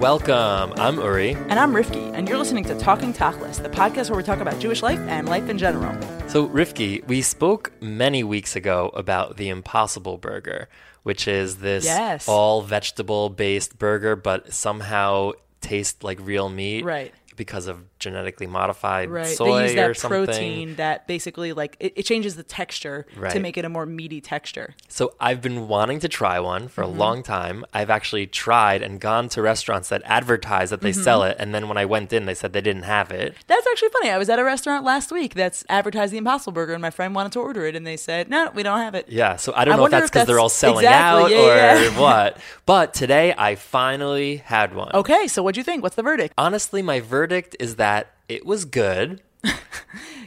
welcome. I'm Uri. And I'm Rifki, and you're listening to Talking Tachlis, the podcast where we talk about Jewish life and life in general. So, Rifki, we spoke many weeks ago about the Impossible Burger, which is this Yes. all vegetable based burger, but somehow tastes like real meat. Right. Because of genetically modified Right. soy they use or that something. protein that basically like it, it changes the texture to make it a more meaty texture. So I've been wanting to try one for Mm-hmm. a long time. I've actually tried and gone to restaurants that advertise that they Mm-hmm. sell it, and then when I went in, they said they didn't have it. That's actually funny. I was at a restaurant last week that's advertised the Impossible Burger, and my friend wanted to order it, and they said, "No, we don't have it." Yeah, so I don't I know if that's because they're all selling exactly, out yeah, or yeah. what. But today I finally had one. Okay, so what'd you think? What's the verdict? Honestly, my verdict is that it was good.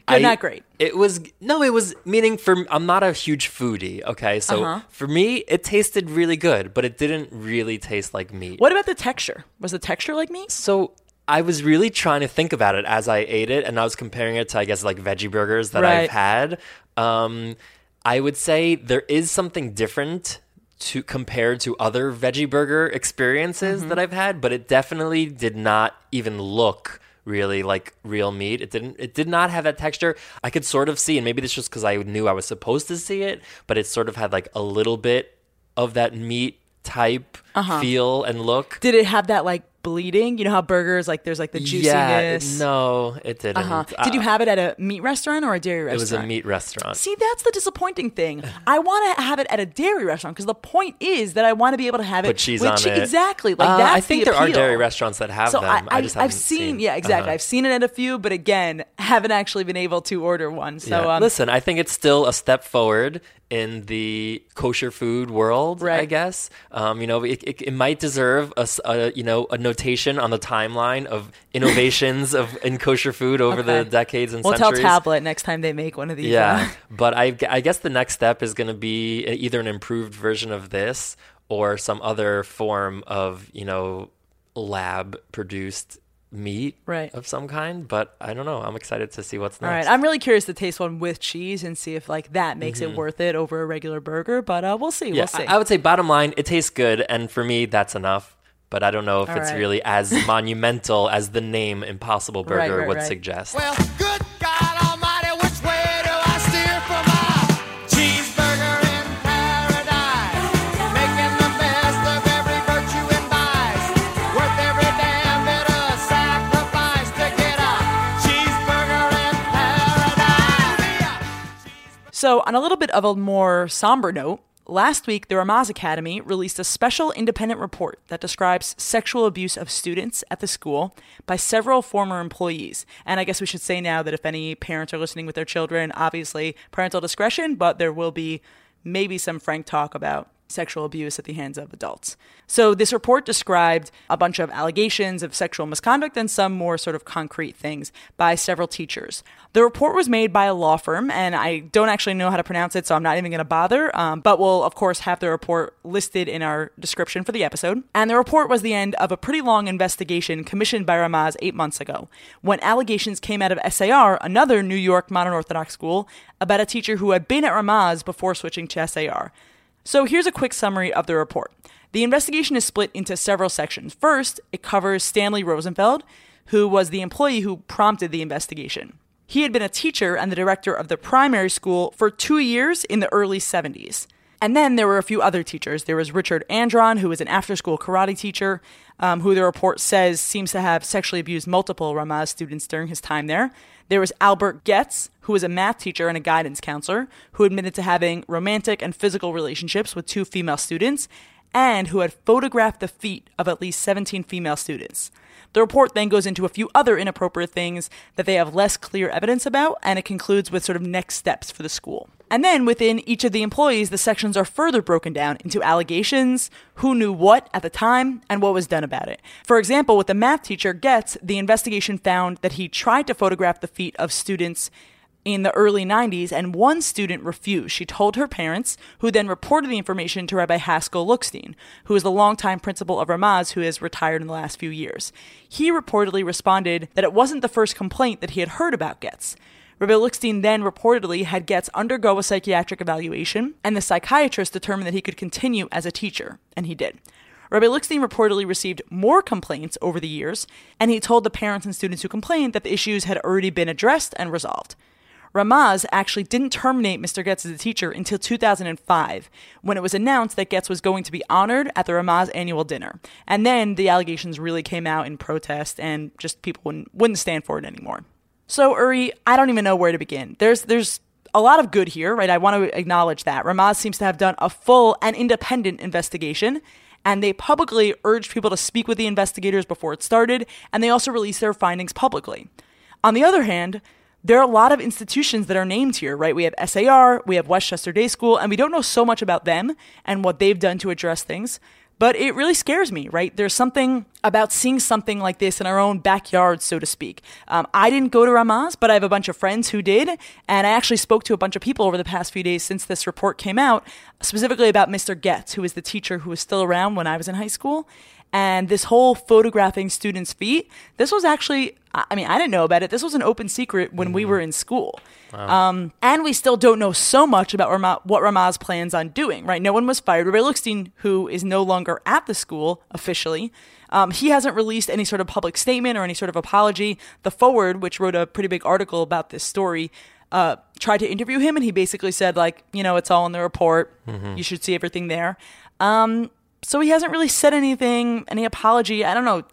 Good, not great. It was no, it was meaning for I'm not a huge foodie, okay? So Uh-huh. for me, it tasted really good, but it didn't really taste like meat. What about the texture? Was the texture like meat? So I was really trying to think about it as I ate it, and I was comparing it to, I guess, like veggie burgers that Right. I've had. Um, I would say there is something different to compared to other veggie burger experiences Mm-hmm. that I've had, but it definitely did not even look really like real meat. It didn't. It did not have that texture. I could sort of see, and maybe it's just because I knew I was supposed to see it, but it sort of had like a little bit of that meat type Uh-huh. feel and look. Did it have that like bleeding? You know how burgers like there's like the juiciness. Yeah, no, it didn't. Uh-huh. Did you Uh, have it at a meat restaurant or a dairy restaurant? It was a meat restaurant. See, that's the disappointing thing. I want to have it at a dairy restaurant because the point is that I want to be able to have it Put cheese on che- it. Exactly. Like Uh, that's I think the there are dairy restaurants that have So them. I, I, just have haven't seen, yeah, exactly. Uh-huh. I've seen it at a few, but again, haven't actually been able to order one. So Yeah. um, Listen, I think it's still a step forward in the kosher food world. Right. I guess um, you know it, it, it might deserve a you know a notation on the timeline of innovations of in kosher food over the decades and centuries. we'll centuries. tell Tablet next time they make one of these. Yeah, uh, but I, I guess the next step is going to be either an improved version of this or some other form of you know lab produced meat Right. of some kind. But I don't know. I'm excited to see what's next. right, I'm really curious to taste one with cheese and see if like that makes Mm-hmm. it worth it over a regular burger. But uh, we'll see. yeah, we'll see. I, I would say bottom line, it tastes good, and for me, that's enough. But I don't know if All it's right. really as monumental as the name Impossible Burger Right, right, would right. suggest. Well, good God Almighty, which way do I steer for my cheeseburger in paradise? Making the best of every virtue and vice, worth every damn bit of sacrifice to get a cheeseburger in paradise. So, on a little bit of a more somber note, last week the Ramaz Academy released a special independent report that describes sexual abuse of students at the school by several former employees. And I guess we should say now that if any parents are listening with their children, obviously parental discretion, but there will be maybe some frank talk about sexual abuse at the hands of adults. So, this report described a bunch of allegations of sexual misconduct and some more sort of concrete things by several teachers. The report was made by a law firm, and I don't actually know how to pronounce it, so I'm not even going to bother. Um, but we'll, of course, have the report listed in our description for the episode. And the report was the end of a pretty long investigation commissioned by Ramaz eight months ago, when allegations came out of SAR, another New York modern Orthodox school, about a teacher who had been at Ramaz before switching to SAR. So here's a quick summary of the report. The investigation is split into several sections. First, it covers Stanley Rosenfeld, who was the employee who prompted the investigation. He had been a teacher and the director of the primary school for two years in the early 70s. And then there were a few other teachers. There was Richard Andron, who was an after school karate teacher, um, who the report says seems to have sexually abused multiple Ramaz students during his time there. There was Albert Getz, who was a math teacher and a guidance counselor, who admitted to having romantic and physical relationships with two female students, and who had photographed the feet of at least 17 female students. The report then goes into a few other inappropriate things that they have less clear evidence about, and it concludes with sort of next steps for the school. And then within each of the employees, the sections are further broken down into allegations, who knew what at the time, and what was done about it. For example, with the math teacher Getz, the investigation found that he tried to photograph the feet of students in the early 90s, and one student refused. She told her parents, who then reported the information to Rabbi Haskell Lookstein, who is the longtime principal of Ramaz, who has retired in the last few years. He reportedly responded that it wasn't the first complaint that he had heard about Getz. Rabbi Lookstein then reportedly had Getz undergo a psychiatric evaluation, and the psychiatrist determined that he could continue as a teacher, and he did. Rabbi Lookstein reportedly received more complaints over the years, and he told the parents and students who complained that the issues had already been addressed and resolved. Ramaz actually didn't terminate Mr. Getz as a teacher until 2005, when it was announced that Getz was going to be honored at the Ramaz annual dinner. And then the allegations really came out in protest, and just people wouldn't, wouldn't stand for it anymore. So, Uri, I don't even know where to begin. There's there's a lot of good here, right? I want to acknowledge that. Ramaz seems to have done a full and independent investigation, and they publicly urged people to speak with the investigators before it started, and they also released their findings publicly. On the other hand, there are a lot of institutions that are named here, right? We have SAR, we have Westchester Day School, and we don't know so much about them and what they've done to address things. But it really scares me, right? There's something about seeing something like this in our own backyard, so to speak. Um, I didn't go to Ramaz, but I have a bunch of friends who did, and I actually spoke to a bunch of people over the past few days since this report came out, specifically about Mr. Getz, who is the teacher who was still around when I was in high school. And this whole photographing students' feet, this was actually, I mean, I didn't know about it. This was an open secret when we were in school. Um, and we still don't know so much about Rama- what Ramaz plans on doing, right? No one was fired. Rabbi Lookstein, who is no longer at the school officially, um, he hasn't released any sort of public statement or any sort of apology. The Forward, which wrote a pretty big article about this story, uh, tried to interview him, and he basically said, like, you know, it's all in the report. You should see everything there. Um, so he hasn't really said anything, any apology. I don't know.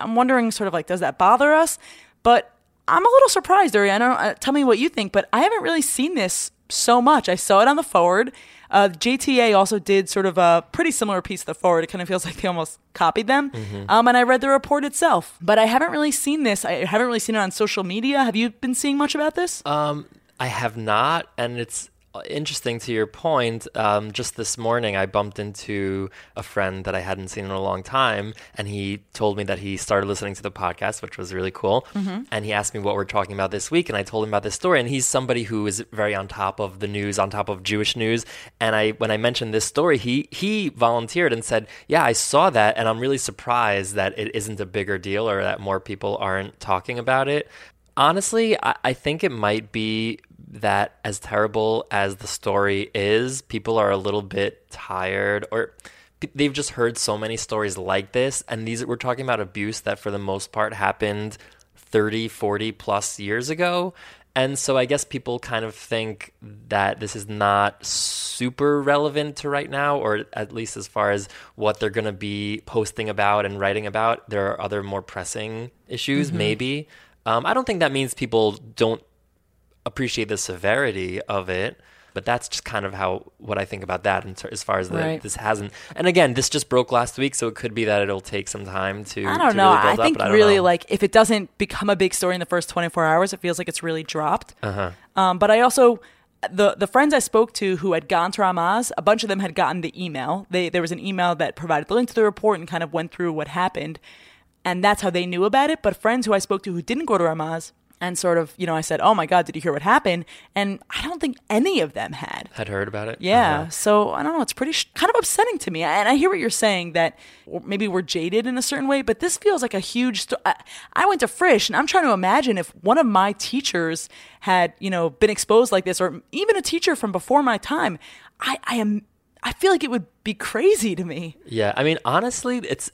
I'm wondering, sort of like, does that bother us? But I'm a little surprised, Uri. I don't. Uh, tell me what you think, but I haven't really seen this so much. I saw it on the forward. Uh, JTA also did sort of a pretty similar piece of the forward. It kind of feels like they almost copied them. Um, and I read the report itself, but I haven't really seen this. I haven't really seen it on social media. Have you been seeing much about this? Um, I have not, and it's interesting to your point. Um, just this morning, I bumped into a friend that I hadn't seen in a long time, and he told me that he started listening to the podcast, which was really cool. And he asked me what we're talking about this week, and I told him about this story. And he's somebody who is very on top of the news, on top of Jewish news. And I, when I mentioned this story, he he volunteered and said, "Yeah, I saw that, and I'm really surprised that it isn't a bigger deal or that more people aren't talking about it." Honestly, I, I think it might be that as terrible as the story is, people are a little bit tired or they've just heard so many stories like this. And these we're talking about abuse that for the most part happened 30, 40 plus years ago. And so I guess people kind of think that this is not super relevant to right now, or at least as far as what they're going to be posting about and writing about. There are other more pressing issues, maybe. Um, I don't think that means people don't appreciate the severity of it. But that's just kind of how what I think about that, and as far as the, Right. this hasn't. And again, this just broke last week, so it could be that it'll take some time to. I don't to know. Really build I up, think but I really know. like if it doesn't become a big story in the first 24 hours, it feels like it's really dropped. Uh-huh. Um, but I also the the friends I spoke to who had gone to Ramaz, a bunch of them had gotten the email. They there was an email that provided the link to the report and kind of went through what happened, and that's how they knew about it. But friends who I spoke to who didn't go to Ramaz and sort of you know I said, oh my god, did you hear what happened? And I don't think any of them had. had heard about it. Yeah. Uh-huh. So I don't know. It's pretty sh- kind of upsetting to me. And I hear what you're saying that maybe we're jaded in a certain way, but this feels like a huge. Sto- I, I went to Frisch, and I'm trying to imagine if one of my teachers had, you know, been exposed like this, or even a teacher from before my time. I, I am. I feel like it would be crazy to me. Yeah, I mean, honestly, it's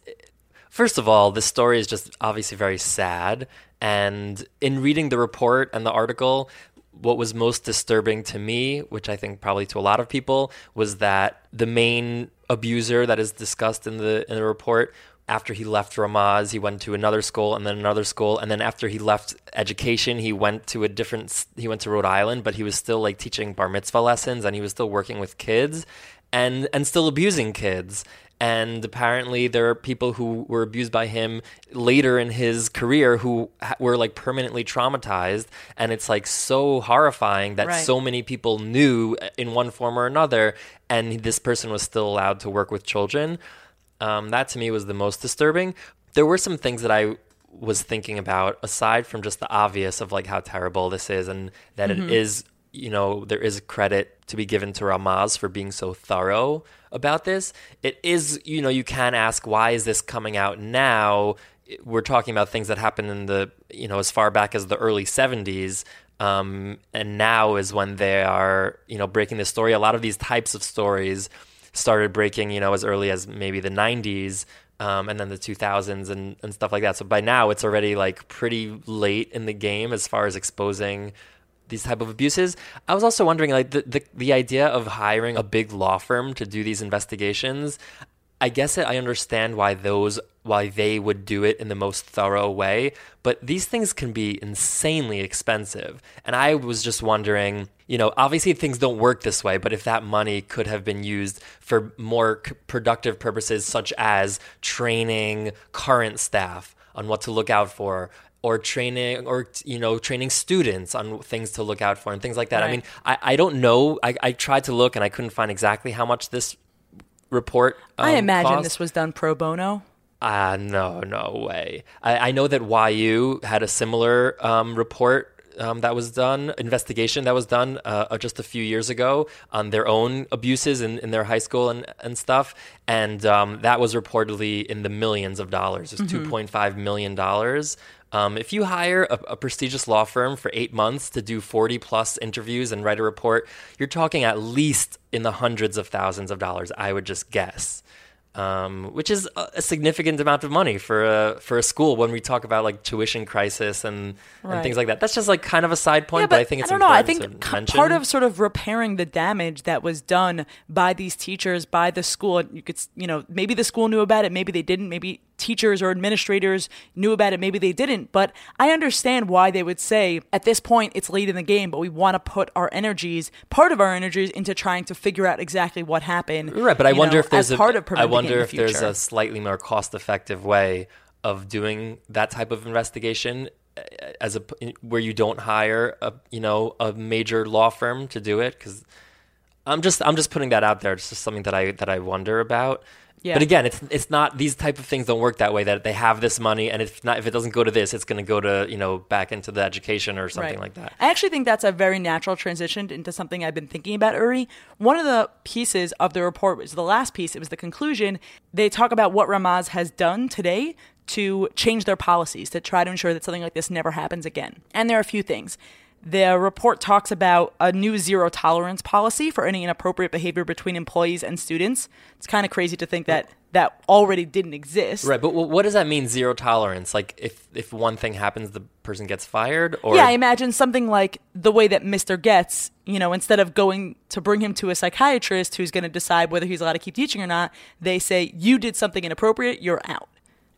first of all, this story is just obviously very sad. And in reading the report and the article, what was most disturbing to me, which I think probably to a lot of people, was that the main abuser that is discussed in the in the report. After he left Ramaz, he went to another school and then another school, and then after he left education, he went to a different. He went to Rhode Island, but he was still like teaching bar mitzvah lessons, and he was still working with kids, and and still abusing kids and apparently there are people who were abused by him later in his career who were like permanently traumatized. And it's like so horrifying that Right. so many people knew in one form or another and this person was still allowed to work with children. Um, that to me was the most disturbing. There were some things that i was thinking about aside from just the obvious of like how terrible this is and that it is you know, there is credit to be given to Ramaz for being so thorough about this. It is, you know, you can ask, why is this coming out now? We're talking about things that happened in the, you know, as far back as the early 70s. Um, and now is when they are, you know, breaking the story. A lot of these types of stories started breaking, you know, as early as maybe the 90s. Um, and then the 2000s and, and stuff like that. So by now, it's already like pretty late in the game as far as exposing these type of abuses. I was also wondering, like the, the the idea of hiring a big law firm to do these investigations. I guess I understand why those why they would do it in the most thorough way, but these things can be insanely expensive. And I was just wondering, you know, obviously things don't work this way, but if that money could have been used for more productive purposes such as training current staff on what to look out for or training or you know training students on things to look out for and things like that i mean i, I don't know I, I tried to look and i couldn't find exactly how much this report I um, imagine cost. this was done pro bono. Ah, no, no way. I, I know that YU had a similar um, report um, that was done, investigation that was done uh, just a few years ago on their own abuses in, in their high school and, and stuff. And um, that was reportedly in the millions of dollars. It was $2.5 million. Um, if you hire a, a prestigious law firm for eight months to do 40 plus interviews and write a report, you're talking at least in the hundreds of thousands of dollars, I would just guess um, which is a, a significant amount of money for a for a school when we talk about like tuition crisis and, and things like that. That's just like kind of a side point, Yeah, but, I think it's I don't know. I think to mention. part of sort of repairing the damage that was done by these teachers, by the school. You could, you know, maybe the school knew about it, maybe they didn't. Maybe teachers or administrators knew about it, maybe they didn't. But I understand why they would say at this point it's late in the game, but we want to put our energies, part of our energies, into trying to figure out exactly what happened. right, but I wonder know, if there's a, part of I wonder in the if there's a slightly more cost effective way of doing that type of investigation uh, as a where you don't hire a you know a major law firm to do it because I'm just I'm just putting that out there. It's just something that I that I wonder about. Yeah. But again, it's it's not these type of things don't work that way. That they have this money, and if not if it doesn't go to this, it's going to go to you know back into the education or something like that. I actually think that's a very natural transition into something I've been thinking about, Uri. One of the pieces of the report was the last piece, it was the conclusion. They talk about what Ramaz has done today to change their policies to try to ensure that something like this never happens again. And there are a few things. The report talks about a new zero tolerance policy for any inappropriate behavior between employees and students. It's kind of crazy to think that that already didn't exist. Right, but what does that mean? Zero tolerance? Like if if one thing happens, the person gets fired, or yeah, I imagine something like the way that Mr. Getz, you know, instead of going to bring him to a psychiatrist who's going to decide whether he's allowed to keep teaching or not, they say, you did something inappropriate, you're out.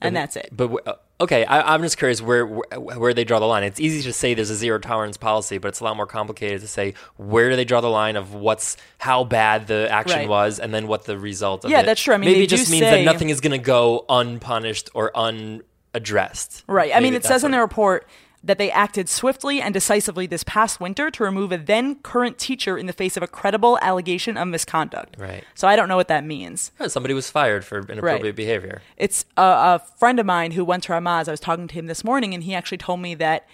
And that's it. But uh, okay, I, I'm just curious where, where where they draw the line. It's easy to say there's a zero tolerance policy, but it's a lot more complicated to say where do they draw the line of what's how bad the action Right. was, and then what the result of Yeah, it. that's true. I mean, maybe it just means say- that nothing is going to go unpunished or unaddressed. Right. I mean, it says in the report that they acted swiftly and decisively this past winter to remove a then current teacher in the face of a credible allegation of misconduct. Right. So I don't know what that means. Oh, somebody was fired for inappropriate behavior. It's a, a friend of mine who went to Ramaz. I was talking to him this morning, and he actually told me that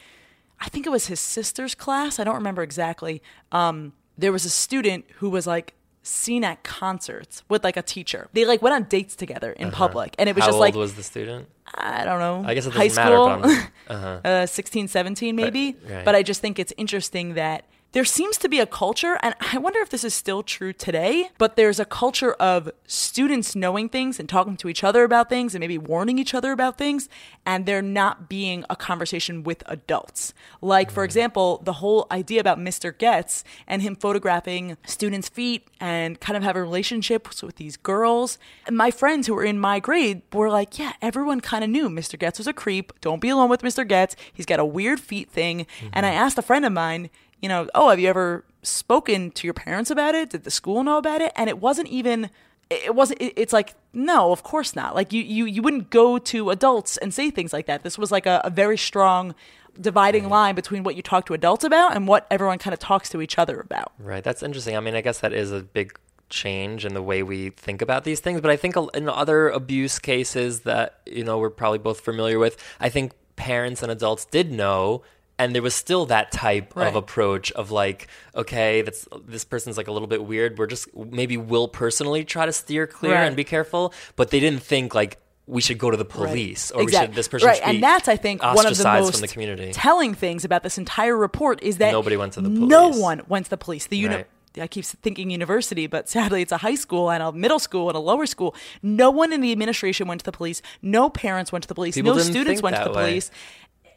I think it was his sister's class. I don't remember exactly. Um, there was a student who was like seen at concerts with like a teacher. They like went on dates together in public, and it was Uh-huh. How just old like was the student? I don't know. I guess it high doesn't matter, school, but I'm- uh, 16, 17 maybe. right. But I just think it's interesting that there seems to be a culture, and I wonder if this is still true today, but there's a culture of students knowing things and talking to each other about things and maybe warning each other about things, and there not being a conversation with adults. Like, for mm. example, the whole idea about Mr. Getz and him photographing students' feet and kind of having relationships with these girls. And my friends who were in my grade were like, yeah, everyone kind of knew Mr. Getz was a creep. Don't be alone with Mr. Getz. He's got a weird feet thing. And I mm-hmm. asked a friend of mine, you know, oh, have you ever spoken to your parents about it? Did the school know about it? And it wasn't even it wasn't it's like no of course not like you you you wouldn't go to adults and say things like that this was like a, a very strong dividing line between what you talk to adults about and what everyone kind of talks to each other about Right. That's interesting. I mean, I guess that is a big change in the way we think about these things. But I think in other abuse cases that, you know, we're probably both familiar with, I think parents and adults did know. And there was still that type Right. of approach of like, okay, that's this person's like a little bit weird. We're just maybe we'll personally try to steer clear Right. and be careful. But they didn't think like we should go to the police or we should this person right and that's i think one of the most from the community. telling things about this entire report is that Nobody went to the police. no one went to the police the uni- Right. I keep thinking university, but sadly it's a high school and a middle school and a lower school. No one in the administration went to the police. No parents went to the police. People no students went to the way. police.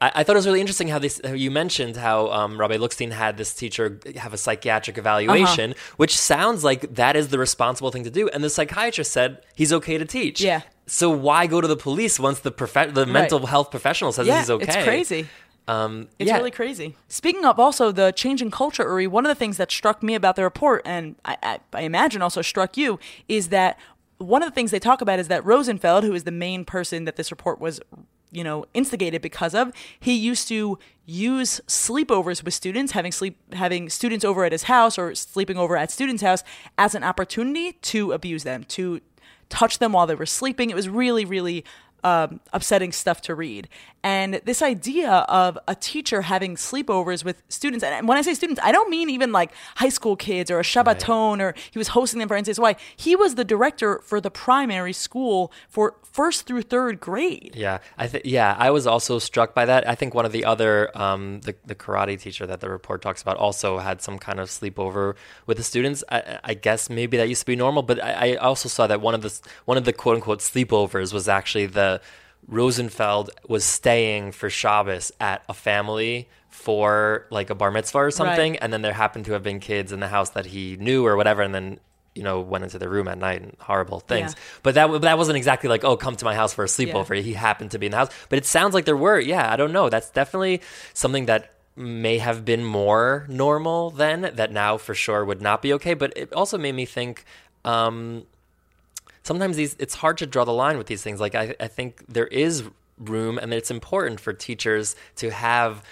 I, I thought it was really interesting how this how you mentioned how um, Rabbi Lookstein had this teacher have a psychiatric evaluation, Uh-huh. which sounds like that is the responsible thing to do. And the psychiatrist said he's okay to teach. Yeah. So why go to the police once the prof- the mental health professional says Yeah, he's okay? it's crazy. Um, It's yeah. really crazy. Speaking of also the change in culture, Uri, one of the things that struck me about the report, and I, I, I imagine also struck you, is that one of the things they talk about is that Rosenfeld, who is the main person that this report was, you know, instigated because of, he used to use sleepovers with students, having sleep, having students over at his house or sleeping over at students' house as an opportunity to abuse them, to touch them while they were sleeping. It was really, really um, upsetting stuff to read. And this idea of a teacher having sleepovers with students, and when I say students, I don't mean even like high school kids or a Shabbaton or he was hosting them for NCSY. He was the director for the primary school for first through third grade. Yeah, I think yeah, I was also struck by that. I think one of the other um, the the karate teacher that the report talks about also had some kind of sleepover with the students. I, I guess maybe that used to be normal, but I, I also saw that one of the one of the quote unquote sleepovers was actually the Rosenfeld was staying for Shabbos at a family for like a bar mitzvah or something, Right. and then there happened to have been kids in the house that he knew or whatever, and then. You know, went into their room at night and horrible things. Yeah. But that that wasn't exactly like, oh, come to my house for a sleepover. He happened to be in the house. But it sounds like there were. Yeah, I don't know. That's definitely something that may have been more normal then. That now for sure would not be okay. But it also made me think. Um, sometimes these it's hard to draw the line with these things. Like I, I think there is room, and it's important for teachers to have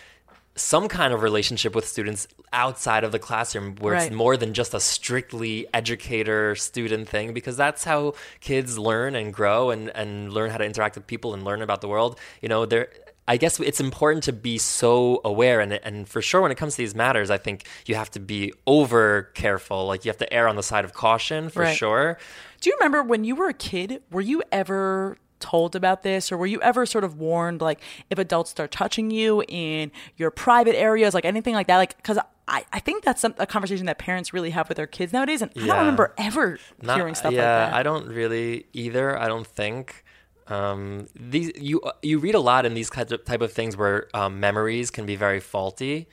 some kind of relationship with students outside of the classroom where Right. it's more than just a strictly educator student thing because that's how kids learn and grow and, and learn how to interact with people and learn about the world you know there I guess it's important to be so aware and and for sure when it comes to these matters I think you have to be over careful like you have to err on the side of caution for Right. sure Do you remember when you were a kid, were you ever told about this or were you ever sort of warned like if adults start touching you in your private areas like anything like that like because I, I think that's some, a conversation that parents really have with their kids nowadays and i don't remember ever Not- hearing stuff yeah, like that I don't really either. I don't think. Um, these you you read a lot in these kinds of type of things where um, memories can be very faulty,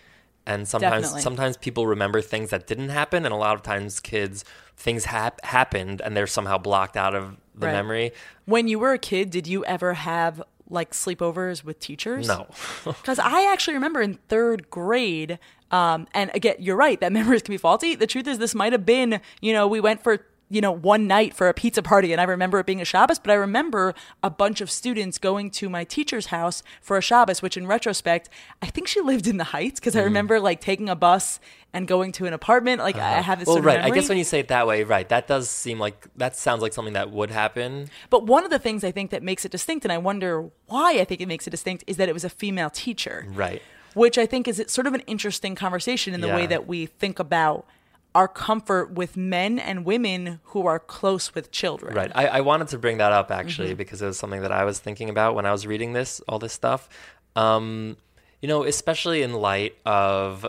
and sometimes Definitely. sometimes people remember things that didn't happen, and a lot of times kids things hap- happened and they're somehow blocked out of the Right. memory. when you were a kid did you ever have like sleepovers with teachers No. because I actually remember in third grade, um, and again, you're right, that memories can be faulty. The truth is, this might have been, you know, we went for, you know, one night for a pizza party, and I remember it being a Shabbos, but I remember a bunch of students going to my teacher's house for a Shabbos, which in retrospect, I think she lived in the Heights Mm. because I remember like taking a bus and going to an apartment. Like I have this well, right. I guess when you say it that way, right, that does seem like that sounds like something that would happen. But one of the things I think that makes it distinct, and I wonder why I think it makes it distinct, is that it was a female teacher. Right. Which I think is sort of an interesting conversation in the way that we think about our comfort with men and women who are close with children. Right. I, I wanted to bring that up actually Mm-hmm. because it was something that I was thinking about when I was reading this, all this stuff. Um, you know, especially in light of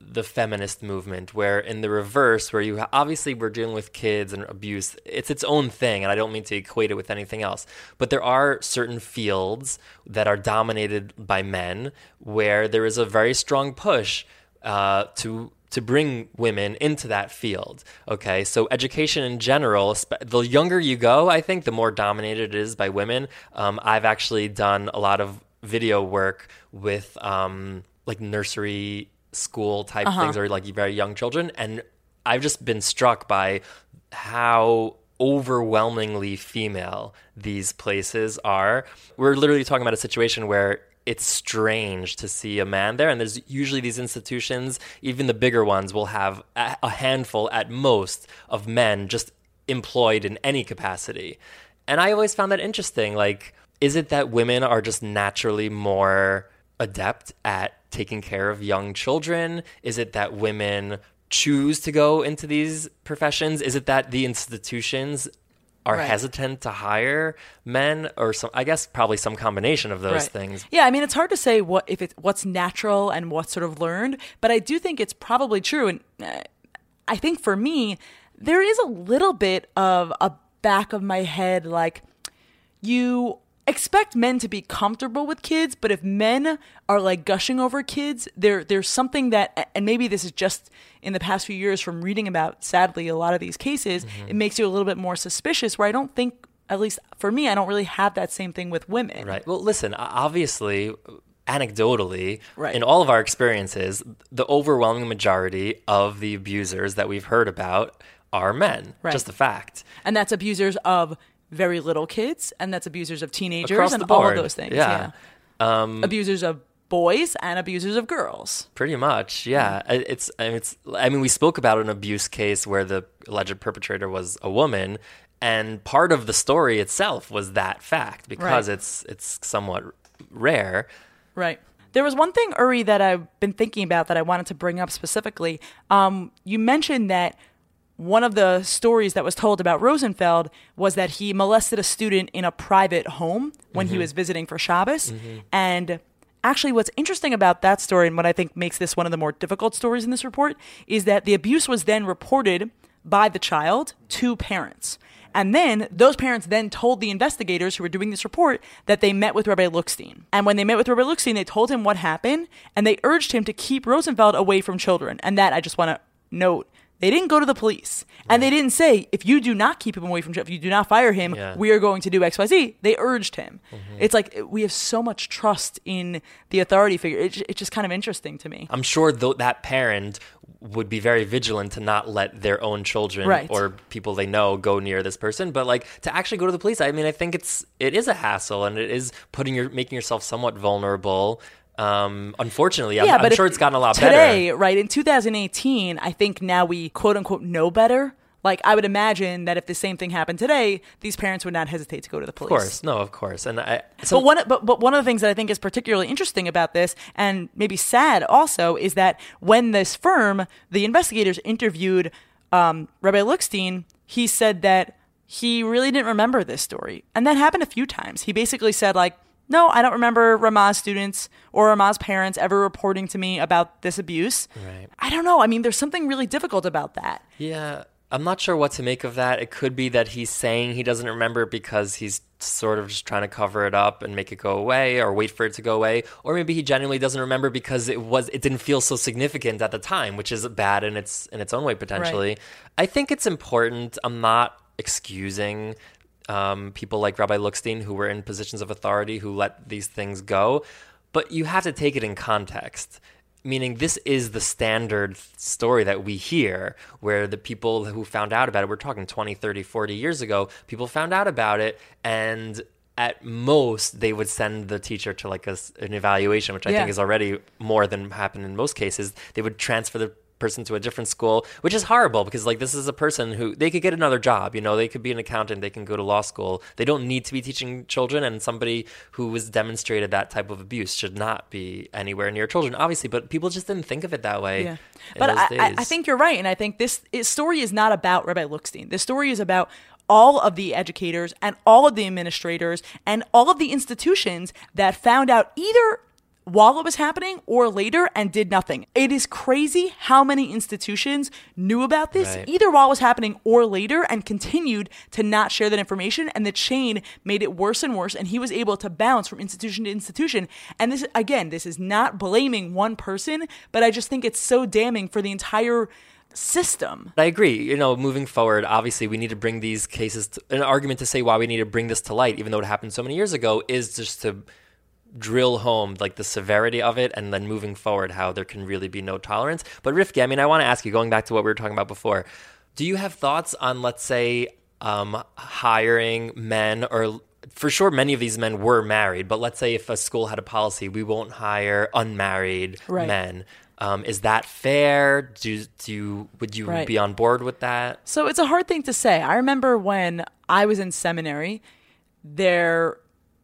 the feminist movement, where in the reverse, where you ha- obviously we're dealing with kids and abuse, it's its own thing, and I don't mean to equate it with anything else. But there are certain fields that are dominated by men where there is a very strong push uh, to to bring women into that field. Okay, so education in general, the younger you go, I think, the more dominated it is by women. Um, I've actually done a lot of video work with um, like nursery school type things or like very young children, and I've just been struck by how overwhelmingly female these places are. We're literally talking about a situation where it's strange to see a man there. And there's usually these institutions even the bigger ones will have a handful at most of men just employed in any capacity. And i always found that interesting. Like is it that women are just naturally more adept at taking care of young children? Is it that women choose to go into these professions? Is it that the institutions are Right. hesitant to hire men or some i guess probably some combination of those Right. things Yeah, I mean, it's hard to say what if it's what's natural and what's sort of learned, but I do think it's probably true. And uh, I think for me, there is a little bit of a back of my head like you expect men to be comfortable with kids, but if men are like gushing over kids, there there's something that and maybe this is just in the past few years from reading about sadly a lot of these cases, mm-hmm. it makes you a little bit more suspicious where I don't think at least for me, I don't really have that same thing with women. Right. Well, listen, obviously, anecdotally, Right. in all of our experiences, the overwhelming majority of the abusers that we've heard about are men. Right. Just a fact. And that's abusers of very little kids, and that's abusers of teenagers Across and all of those things. Yeah. Um, abusers of boys and abusers of girls. Pretty much, yeah. I- It's, I mean, it's. I mean, we spoke about an abuse case where the alleged perpetrator was a woman, and part of the story itself was that fact because Right. it's it's somewhat rare. Right. There was one thing, Uri, that I've been thinking about that I wanted to bring up specifically. Um, you mentioned that one of the stories that was told about Rosenfeld was that he molested a student in a private home when he mm-hmm. was visiting for Shabbos. Mm-hmm. And actually, what's interesting about that story, and what I think makes this one of the more difficult stories in this report, is that the abuse was then reported by the child to parents. And then those parents then told the investigators who were doing this report that they met with Rabbi Lookstein. And when they met with Rabbi Lookstein, they told him what happened and they urged him to keep Rosenfeld away from children. And that I just want to note. They didn't go to the police. And they didn't say, if you do not keep him away from children, if you do not fire him, Yeah. we are going to do XYZ. They urged him. Mm-hmm. It's like we have so much trust in the authority figure. It, it's just kind of interesting to me. I'm sure though that parent would be very vigilant to not let their own children Right. or people they know go near this person. But like to actually go to the police, I mean, I think it's it is a hassle and it is putting your making yourself somewhat vulnerable. Um, unfortunately, I'm, I'm sure it's gotten a lot today, better. right? In 2018, I think now we quote unquote know better. Like I would imagine that if the same thing happened today, these parents would not hesitate to go to the police. Of course, no, of course, and I. So, But one, but, but one of the things that I think is particularly interesting about this, and maybe sad also, is that when this firm, the investigators interviewed um, Rabbi Lookstein, he said that he really didn't remember this story, and that happened a few times. He basically said like, "No, I don't remember Ramaz students or Ramaz parents ever reporting to me about this abuse." Right. I don't know. I mean, there's something really difficult about that. Yeah, I'm not sure what to make of that. It could be that he's saying he doesn't remember because he's sort of just trying to cover it up and make it go away or wait for it to go away, or maybe he genuinely doesn't remember because it was it didn't feel so significant at the time, which is bad in its in its own way potentially. I think it's important. I'm not excusing um, people like Rabbi Lookstein who were in positions of authority who let these things go, but you have to take it in context meaning this is the standard story that we hear where the people who found out about it we're talking 20 30 40 years ago people found out about it and at most they would send the teacher to like a an evaluation which i Yeah. think is already more than happened in most cases they would transfer the person to a different school which is horrible because like this is a person who they could get another job you know they could be an accountant they can go to law school they don't need to be teaching children and somebody who has demonstrated that type of abuse should not be anywhere near children obviously but people just didn't think of it that way Yeah. in But those I, I, I think you're right. And I think this is, story is not about Rabbi Lookstein. This story is about all of the educators and all of the administrators and all of the institutions that found out either while it was happening or later and did nothing. It is crazy how many institutions knew about this Right. either while it was happening or later and continued to not share that information and the chain made it worse and worse and he was able to bounce from institution to institution and this again this is not blaming one person but i just think it's so damning for the entire system I agree. You know, moving forward, obviously, we need to bring these cases. To, an argument to say why we need to bring this to light, even though it happened so many years ago, is just to drill home like the severity of it, and then moving forward, how there can really be no tolerance. But Rifki, I mean, I want to ask you, going back to what we were talking about before, do you have thoughts on, let's say, um, hiring men or for sure many of these men were married but let's say if a school had a policy we won't hire unmarried Right. men um, is that fair do, do you, would you Right. be on board with that So it's a hard thing to say. I remember when I was in seminary, there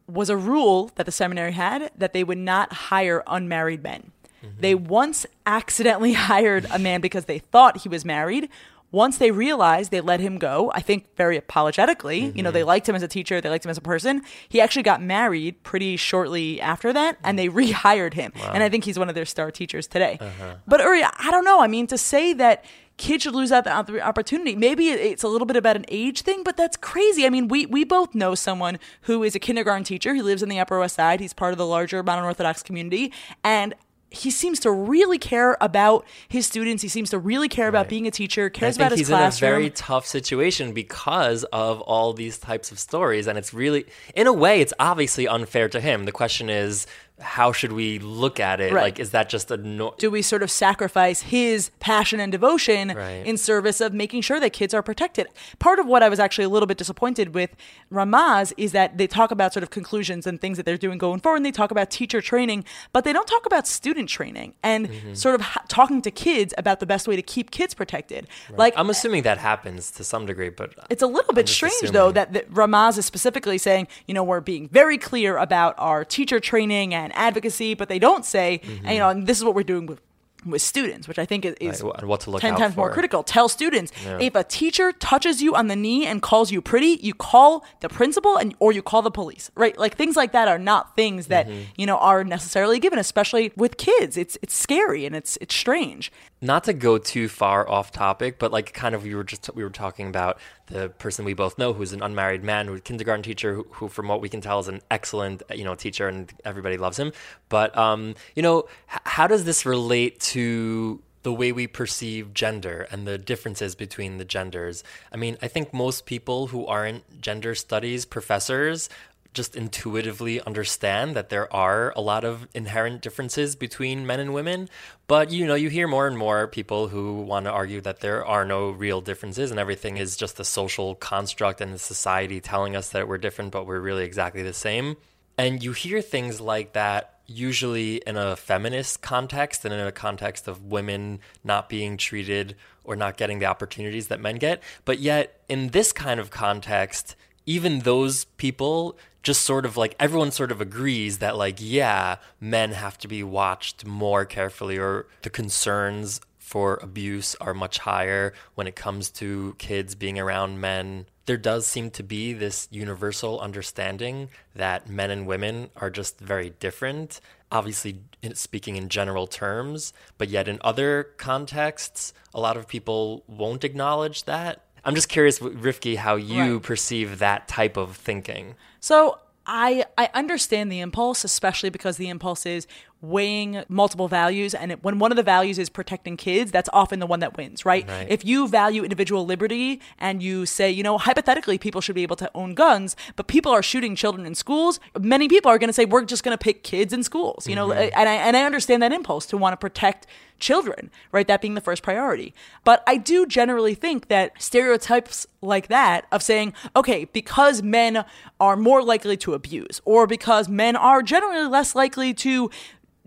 was a rule that the seminary had that they would not hire unmarried men. Mm-hmm. They once accidentally hired a man because they thought he was married. Once they realized they let him go, I think very apologetically, you know, they mm-hmm. liked him as a teacher, they liked him as a person. He actually got married pretty shortly after that and they rehired him. And I think he's one of their star teachers today. Uh-huh. But Uri, I don't know. I mean, to say that kids should lose out the opportunity. Maybe it's a little bit about an age thing, but that's crazy. I mean, we we both know someone who is a kindergarten teacher. He lives in the Upper West Side. He's part of the larger modern Orthodox community, and he seems to really care about his students. He seems to really care about being a teacher. Cares about his he's classroom. in a very tough situation because of all these types of stories, and it's really, in a way, it's obviously unfair to him. The question is, how should we look at it? Right. Like, is that just a no- do we sort of sacrifice his passion and devotion Right. in service of making sure that kids are protected? Part of what I was actually a little bit disappointed with Ramaz is that they talk about sort of conclusions and things that they're doing going forward, and they talk about teacher training, but they don't talk about student training and Mm-hmm. sort of ha- talking to kids about the best way to keep kids protected. Like, I'm assuming that happens to some degree, but it's a little bit strange, assuming. though, that, that Ramaz is specifically saying, you know, we're being very clear about our teacher training and advocacy, but they don't say, and, you know, and this is what we're doing with with students, which I think is, is Right, what to look ten out times more critical. Tell students if a teacher touches you on the knee and calls you pretty, you call the principal and or you call the police. Right? Like things like that are not things that Mm-hmm. you know are necessarily given, especially with kids. It's it's scary and it's it's strange. not to go too far off topic, but like kind of we were just we were talking about the person we both know who's an unmarried man, who's a kindergarten teacher, who, who from what we can tell is an excellent you know teacher and everybody loves him. But um, you know, h- how does this relate to the way we perceive gender and the differences between the genders? I mean, I think most people who aren't gender studies professors just intuitively understand that there are a lot of inherent differences between men and women. But you know, you hear more and more people who want to argue that there are no real differences and everything is just a social construct and a society telling us that we're different, but we're really exactly the same. And you hear things like that usually in a feminist context and in a context of women not being treated or not getting the opportunities that men get. But yet, in this kind of context, even those people just sort of like everyone sort of agrees that like yeah men have to be watched more carefully or the concerns for abuse are much higher when it comes to kids being around men. There does seem to be this universal understanding that men and women are just very different obviously speaking in general terms but yet in other contexts a lot of people won't acknowledge that I'm just curious, Rifki, how you Right. perceive that type of thinking. So I I understand the impulse, especially because the impulse is weighing multiple values, and it, when one of the values is protecting kids, that's often the one that wins, right? Right. If you value individual liberty and you say, you know, hypothetically, people should be able to own guns, but people are shooting children in schools, many people are going to say we're just going to pick kids in schools, you know, mm-hmm. and I and I understand that impulse to want to protect children, right? That being the first priority. But I do generally think that stereotypes like that of saying, okay, because men are more likely to abuse, or because men are generally less likely to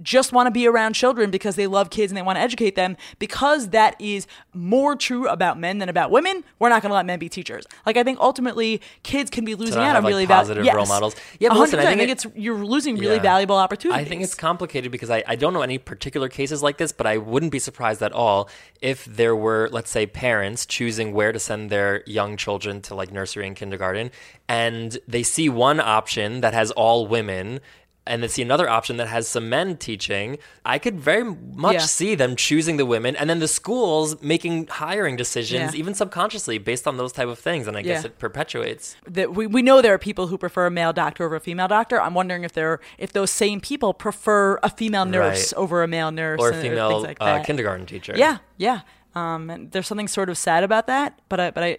just want to be around children because they love kids and they want to educate them, because that is more true about men than about women, we're not going to let men be teachers. Like, I think ultimately kids can be losing out on like, really val- positive yes. role models. Yeah, but listen, I 100%. think it- it's you're losing really Yeah. valuable opportunities. I think it's complicated because I, I don't know any particular cases like this, but I wouldn't be surprised at all if there were, let's say, parents choosing where to send their young children to like nursery and kindergarten, and they see one option that has all women. And they see another option that has some men teaching. I could very much Yeah. see them choosing the women, and then the schools making hiring decisions, Yeah. even subconsciously, based on those type of things. And I guess Yeah. it perpetuates. that we, we know there are people who prefer a male doctor over a female doctor. I'm wondering if there if those same people prefer a female nurse Right. over a male nurse Or a female like uh, kindergarten teacher. Yeah, yeah. Um, and there's something sort of sad about that, but I, but I,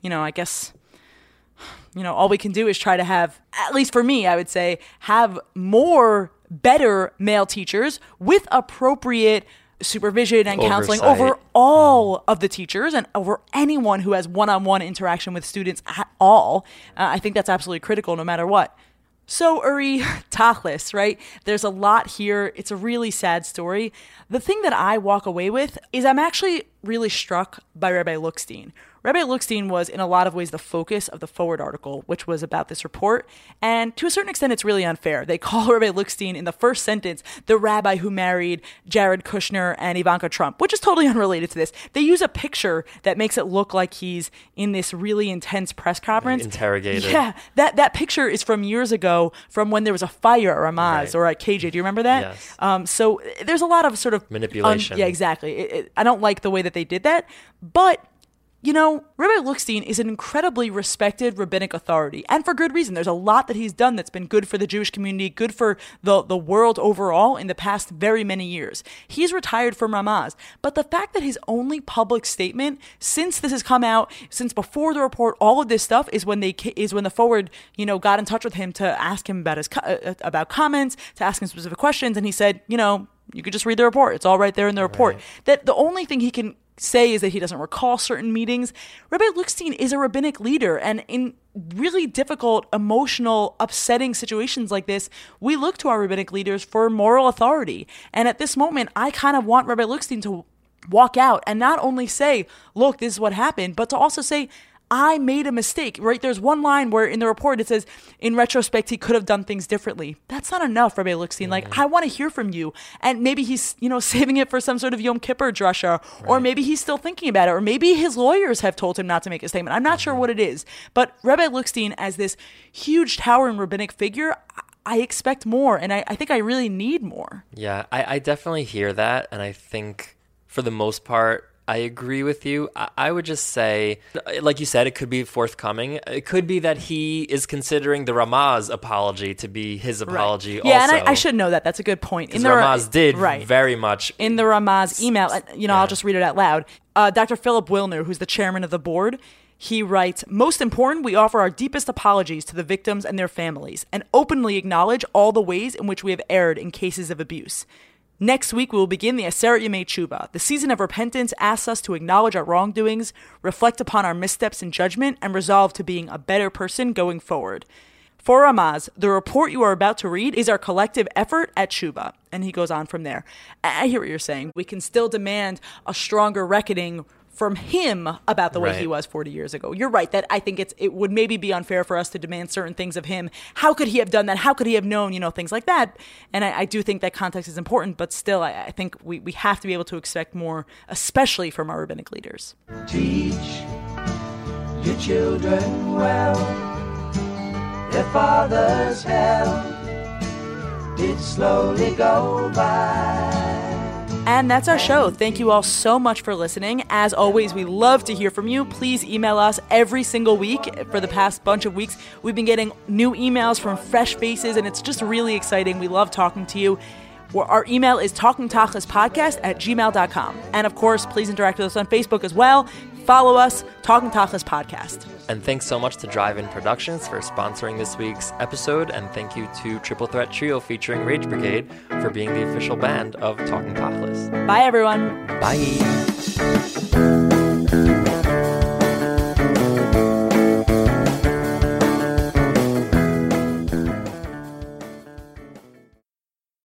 you know, I guess, you know, all we can do is try to have, at least for me, I would say, have more better male teachers with appropriate supervision and counseling over all of the teachers and over anyone who has one-on-one interaction with students at all. Uh, I think that's absolutely critical, no matter what. So, Uri, Tachlis, right? There's a lot here. It's a really sad story. The thing that I walk away with is I'm actually really struck by Rabbi Lookstein. Rabbi Lookstein was in a lot of ways the focus of the Forward article, which was about this report. And to a certain extent, it's really unfair. They call Rabbi Lookstein in the first sentence the rabbi who married Jared Kushner and Ivanka Trump, which is totally unrelated to this. They use a picture that makes it look like he's in this really intense press conference. Interrogated. Yeah, that, that picture is from years ago from when there was a fire at Ramaz Right. or at KJ. Do you remember that? Yes. Um, so there's a lot of sort of un- Manipulation. yeah, exactly. It, it, I don't like the way that they did that, but you know, Rabbi Lookstein is an incredibly respected rabbinic authority, and for good reason. There's a lot that he's done that's been good for the Jewish community, good for the, the world overall in the past very many years. He's retired from Ramaz, but the fact that his only public statement since this has come out, since before the report, all of this stuff is when they is when the forward, you know, got in touch with him to ask him about his uh, about comments, to ask him specific questions, and he said, you know, you could just read the report. It's all right there in the report. That the only thing he can say is that he doesn't recall certain meetings. Rabbi Lookstein is a rabbinic leader, and in really difficult, emotional, upsetting situations like this, we look to our rabbinic leaders for moral authority. And at this moment, I kind of want Rabbi Lookstein to walk out and not only say, look, this is what happened, but to also say, I made a mistake, right? There's one line where in the report it says, in retrospect, he could have done things differently. That's not enough, Rabbi Lookstein. Like, I want to hear from you. And maybe he's, you know, saving it for some sort of Yom Kippur drasha, or maybe he's still thinking about it, or maybe his lawyers have told him not to make a statement. I'm not sure mm-hmm. what it is. But Rabbi Lookstein, as this huge towering rabbinic figure, I- I expect more, and I, I think I really need more. Yeah, I, I definitely hear that, and I think for the most part, I agree with you. I, I would just say, like you said, it could be forthcoming. It could be that he is considering the Ramaz apology to be his apology. Yeah, also. and I, I should know that. That's a good point. In the Ramaz did right. very much. in the Ramaz email, you know, I'll just read it out loud. Uh, Dr. Philip Wilner, who's the chairman of the board, he writes Most important, we offer our deepest apologies to the victims and their families and openly acknowledge all the ways in which we have erred in cases of abuse. Next week, we will begin the Aseret Yemei Tshuva. The season of repentance asks us to acknowledge our wrongdoings, reflect upon our missteps in judgment, and resolve to being a better person going forward. For Ramaz, the report you are about to read is our collective effort at Shuba. And he goes on from there. I hear what you're saying. We can still demand a stronger reckoning from him about the way he was 40 years ago. You're right that I think it's it would maybe be unfair for us to demand certain things of him. How could he have done that? How could he have known, you know, things like that? And I, I do think that context is important, but still I, I think we, we have to be able to expect more, especially from our rabbinic leaders. Teach your children well. Their father's hell did slowly go by. And that's our show. Thank you all so much for listening. As always, we love to hear from you. Please email us every single week. For the past bunch of weeks, we've been getting new emails from fresh faces, and it's just really exciting. We love talking to you. Our email is talkingtachlispodcast at gmail.com. And of course, please interact with us on Facebook as well. Follow us, Talking Tachlis Podcast. And thanks so much to Drive In Productions for sponsoring this week's episode. And thank you to Triple Threat Trio featuring Rage Brigade for being the official band of Talking Tachlis. Bye, everyone. Bye.